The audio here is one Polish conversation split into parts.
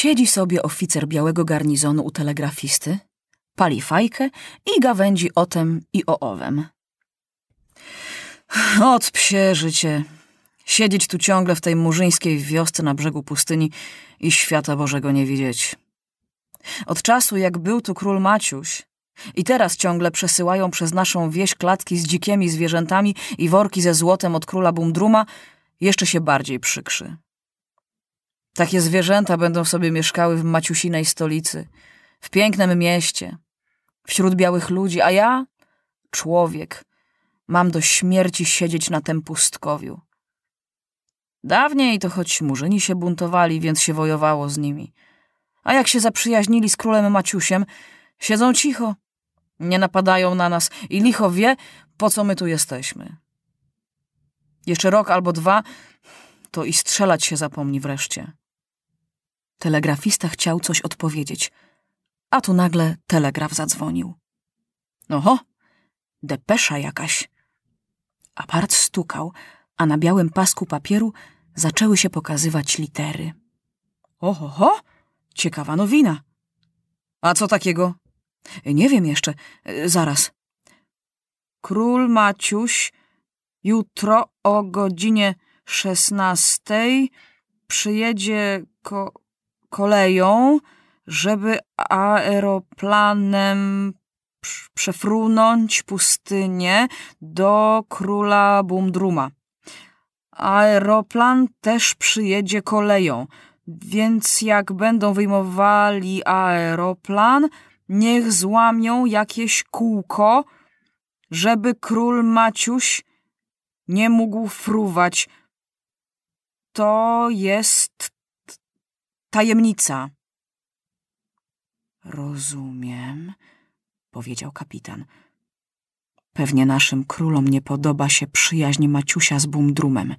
Siedzi sobie oficer białego garnizonu u telegrafisty, pali fajkę i gawędzi o tem i o owem. Od psie życie. Siedzieć tu ciągle w tej murzyńskiej wiosce na brzegu pustyni i świata Bożego nie widzieć. Od czasu, jak był tu król Maciuś, i teraz ciągle przesyłają przez naszą wieś klatki z dzikimi zwierzętami i worki ze złotem od króla Bumdruma, jeszcze się bardziej przykrzy. Takie zwierzęta będą sobie mieszkały w Maciusinej stolicy, w pięknym mieście, wśród białych ludzi, a ja, człowiek, mam do śmierci siedzieć na tym pustkowiu. Dawniej to choć murzyni się buntowali, więc się wojowało z nimi. A jak się zaprzyjaźnili z królem Maciusiem, siedzą cicho, nie napadają na nas i licho wie, po co my tu jesteśmy. Jeszcze rok albo dwa, to i strzelać się zapomni wreszcie. Telegrafista chciał coś odpowiedzieć, a tu nagle telegraf zadzwonił. Oho, depesza jakaś. Apart stukał, a na białym pasku papieru zaczęły się pokazywać litery. Oho, ho, ciekawa nowina. A co takiego? Nie wiem jeszcze, zaraz. Król Maciuś jutro o godzinie szesnastej przyjedzie ko koleją, żeby aeroplanem przefrunąć pustynię do króla Bumdruma. Aeroplan też przyjedzie koleją, więc jak będą wyjmowali aeroplan, niech złamią jakieś kółko, żeby król Maciuś nie mógł fruwać. To jest tajemnica. Rozumiem, powiedział kapitan. Pewnie naszym królom nie podoba się przyjaźń Maciusia z Bumdrumem.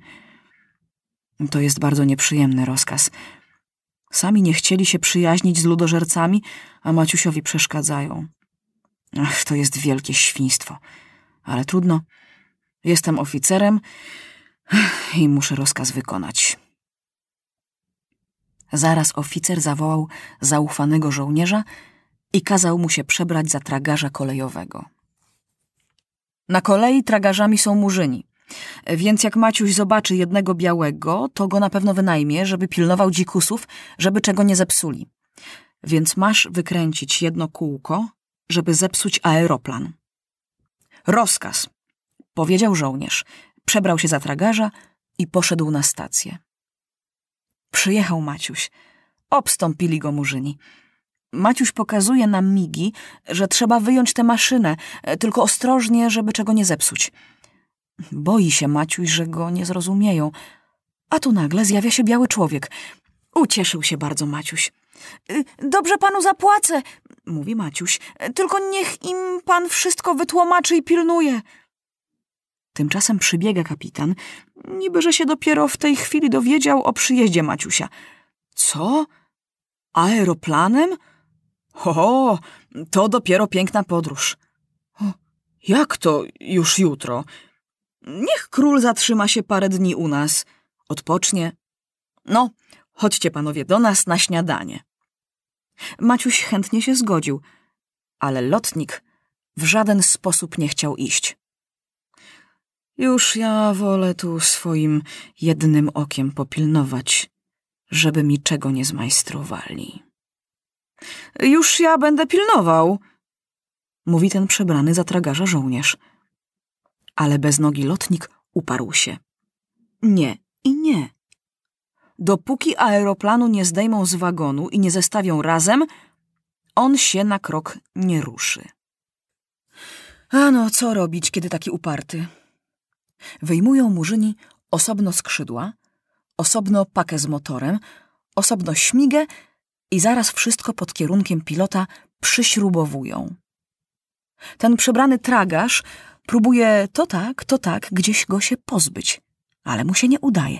To jest bardzo nieprzyjemny rozkaz. Sami nie chcieli się przyjaźnić z ludożercami, a Maciusiowi przeszkadzają. Ach, to jest wielkie świństwo. Ale trudno. Jestem oficerem i muszę rozkaz wykonać. Zaraz oficer zawołał zaufanego żołnierza i kazał mu się przebrać za tragarza kolejowego. Na kolei tragarzami są murzyni, więc jak Maciuś zobaczy jednego białego, to go na pewno wynajmie, żeby pilnował dzikusów, żeby czego nie zepsuli. Więc masz wykręcić jedno kółko, żeby zepsuć aeroplan. Rozkaz, powiedział żołnierz. Przebrał się za tragarza i poszedł na stację. Przyjechał Maciuś. Obstąpili go murzyni. Maciuś pokazuje nam migi, że trzeba wyjąć tę maszynę, tylko ostrożnie, żeby czego nie zepsuć. Boi się Maciuś, że go nie zrozumieją. A tu nagle zjawia się biały człowiek. Ucieszył się bardzo Maciuś. Y, dobrze panu zapłacę, mówi Maciuś. Tylko niech im pan wszystko wytłumaczy i pilnuje. Tymczasem przybiega kapitan, niby że się dopiero w tej chwili dowiedział o przyjeździe Maciusia. Co? Aeroplanem? Ho, to dopiero piękna podróż. O, jak to już jutro? Niech król zatrzyma się parę dni u nas. Odpocznie. No, chodźcie panowie do nas na śniadanie. Maciuś chętnie się zgodził, ale lotnik w żaden sposób nie chciał iść. Już ja wolę tu swoim jednym okiem popilnować, żeby mi czego nie zmajstrowali. Już ja będę pilnował, mówi ten przebrany za tragarza żołnierz. Ale beznogi lotnik uparł się. Nie i nie. Dopóki aeroplanu nie zdejmą z wagonu i nie zestawią razem, on się na krok nie ruszy. A no, co robić, kiedy taki uparty? Wyjmują murzyni osobno skrzydła, osobno pakę z motorem, osobno śmigę i zaraz wszystko pod kierunkiem pilota przyśrubowują. Ten przebrany tragarz próbuje to tak, to tak, gdzieś go się pozbyć, ale mu się nie udaje,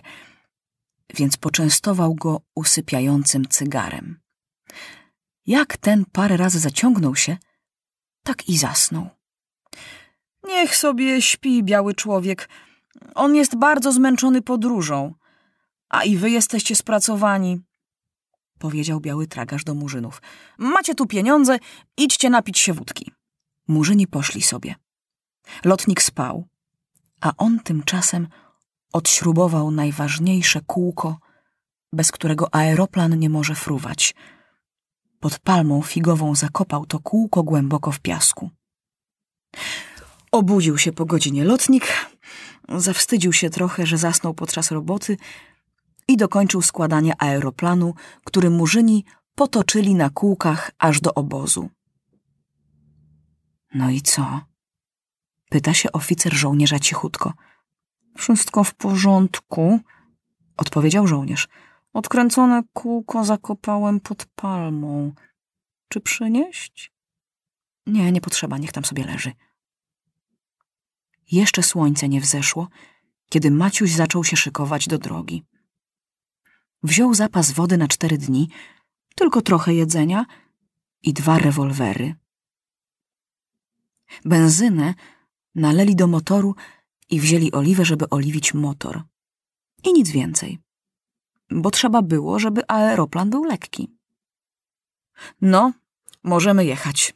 więc poczęstował go usypiającym cygarem. Jak ten parę razy zaciągnął się, tak i zasnął. Niech sobie śpi, biały człowiek. On jest bardzo zmęczony podróżą, a i wy jesteście spracowani. powiedział biały tragarz do murzynów. Macie tu pieniądze, idźcie napić się wódki. Murzyni poszli sobie. Lotnik spał, a on tymczasem odśrubował najważniejsze kółko, bez którego aeroplan nie może fruwać. Pod palmą figową zakopał to kółko głęboko w piasku. Obudził się po godzinie lotnik, zawstydził się trochę, że zasnął podczas roboty i dokończył składanie aeroplanu, który murzyni potoczyli na kółkach aż do obozu. No i co? Pyta się oficer żołnierza cichutko. Wszystko w porządku, odpowiedział żołnierz. Odkręcone kółko zakopałem pod palmą. Czy przynieść? Nie, nie potrzeba, niech tam sobie leży. Jeszcze słońce nie wzeszło, kiedy Maciuś zaczął się szykować do drogi. Wziął zapas wody na cztery dni, tylko trochę jedzenia i dwa rewolwery. Benzynę naleli do motoru i wzięli oliwę, żeby oliwić motor. I nic więcej. Bo trzeba było, żeby aeroplan był lekki. No, możemy jechać.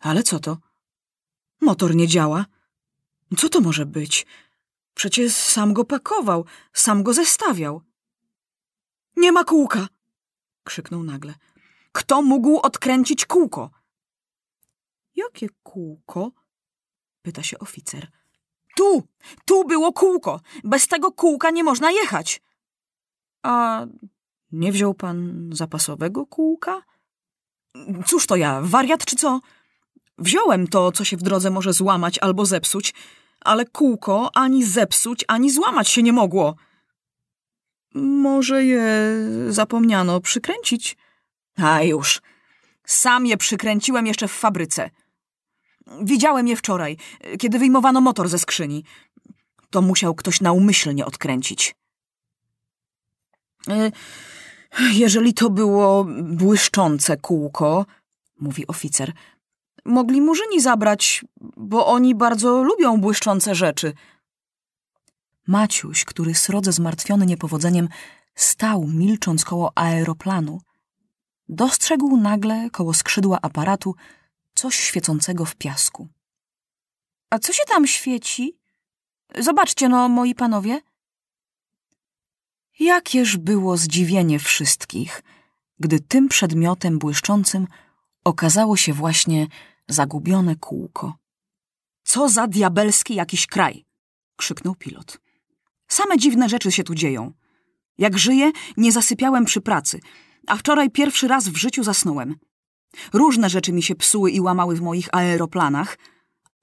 Ale co to? Motor nie działa. Co to może być? Przecież sam go pakował, sam go zestawiał. Nie ma kółka! krzyknął nagle. Kto mógł odkręcić kółko? Jakie kółko? pyta się oficer. Tu! Tu było kółko! Bez tego kółka nie można jechać! A nie wziął pan zapasowego kółka? Cóż to ja, wariat czy co? Wziąłem to, co się w drodze może złamać albo zepsuć, ale kółko ani zepsuć, ani złamać się nie mogło. Może je zapomniano przykręcić? A już. Sam je przykręciłem jeszcze w fabryce. Widziałem je wczoraj, kiedy wyjmowano motor ze skrzyni. To musiał ktoś naumyślnie odkręcić. E, jeżeli to było błyszczące kółko, mówi oficer, mogli murzyni zabrać, bo oni bardzo lubią błyszczące rzeczy. Maciuś, który srodze zmartwiony niepowodzeniem, stał milcząc koło aeroplanu, dostrzegł nagle koło skrzydła aparatu coś świecącego w piasku. A co się tam świeci? Zobaczcie no, moi panowie. Jakież było zdziwienie wszystkich, gdy tym przedmiotem błyszczącym okazało się właśnie zagubione kółko. Co za diabelski jakiś kraj! krzyknął pilot. Same dziwne rzeczy się tu dzieją. Jak żyję, nie zasypiałem przy pracy, a wczoraj pierwszy raz w życiu zasnąłem. Różne rzeczy mi się psuły i łamały w moich aeroplanach,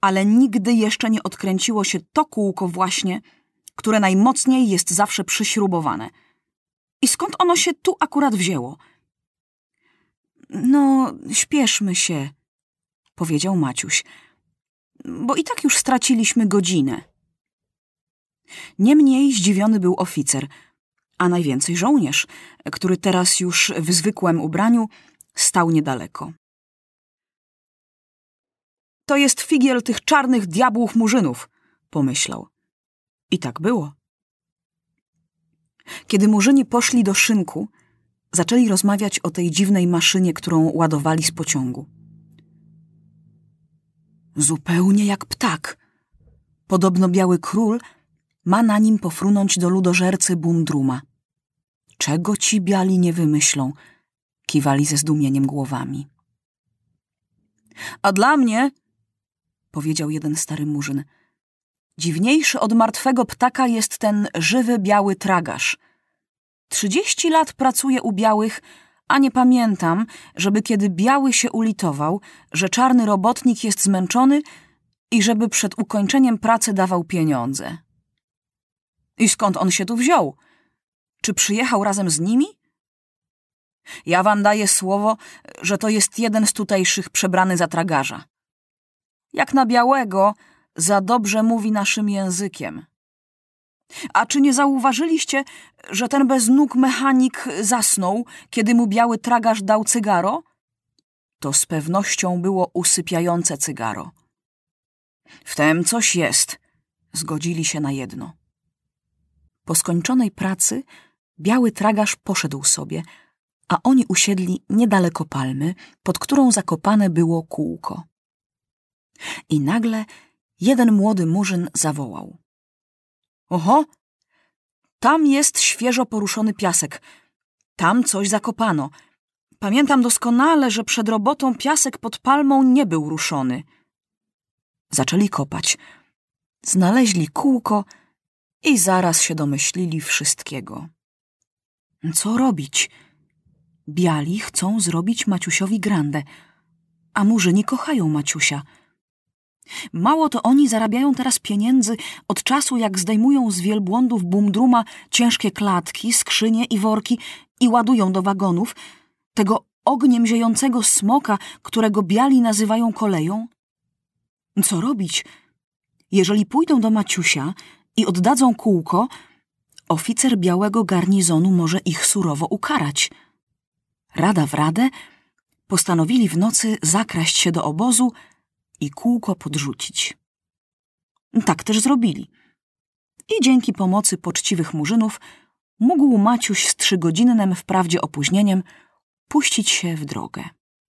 ale nigdy jeszcze nie odkręciło się to kółko właśnie, które najmocniej jest zawsze przyśrubowane. I skąd ono się tu akurat wzięło? No, śpieszmy się, powiedział Maciuś, bo i tak już straciliśmy godzinę. Niemniej zdziwiony był oficer, a najwięcej żołnierz, który teraz już w zwykłym ubraniu stał niedaleko. To jest figiel tych czarnych diabłów murzynów, pomyślał. I tak było. Kiedy murzyni poszli do szynku, zaczęli rozmawiać o tej dziwnej maszynie, którą ładowali z pociągu. Zupełnie jak ptak. Podobno biały król ma na nim pofrunąć do ludożercy Bumdruma. Czego ci biali nie wymyślą? Kiwali ze zdumieniem głowami. A dla mnie, powiedział jeden stary murzyn, dziwniejszy od martwego ptaka jest ten żywy biały tragarz. Trzydzieści lat pracuję u białych, a nie pamiętam, żeby kiedy biały się ulitował, że czarny robotnik jest zmęczony i żeby przed ukończeniem pracy dawał pieniądze. I skąd on się tu wziął? Czy przyjechał razem z nimi? Ja wam daję słowo, że to jest jeden z tutejszych przebrany za tragarza. Jak na białego, za dobrze mówi naszym językiem. A czy nie zauważyliście, że ten bez nóg mechanik zasnął, kiedy mu biały tragarz dał cygaro? To z pewnością było usypiające cygaro. W tem coś jest, zgodzili się na jedno. Po skończonej pracy biały tragarz poszedł sobie, a oni usiedli niedaleko palmy, pod którą zakopane było kółko. I nagle jeden młody murzyn zawołał. Oho, tam jest świeżo poruszony piasek. Tam coś zakopano. Pamiętam doskonale, że przed robotą piasek pod palmą nie był ruszony. Zaczęli kopać. Znaleźli kółko i zaraz się domyślili wszystkiego. Co robić? Biali chcą zrobić Maciusiowi grandę, a murzyni kochają Maciusia. Mało to oni zarabiają teraz pieniędzy od czasu, jak zdejmują z wielbłądów bumdruma ciężkie klatki, skrzynie i worki i ładują do wagonów tego ogniem ziejącego smoka, którego biali nazywają koleją. Co robić? Jeżeli pójdą do Maciusia i oddadzą kółko, oficer białego garnizonu może ich surowo ukarać. Rada w radę postanowili w nocy zakraść się do obozu i kółko podrzucić. Tak też zrobili. I dzięki pomocy poczciwych murzynów mógł Maciuś z trzygodzinnym wprawdzie opóźnieniem puścić się w drogę.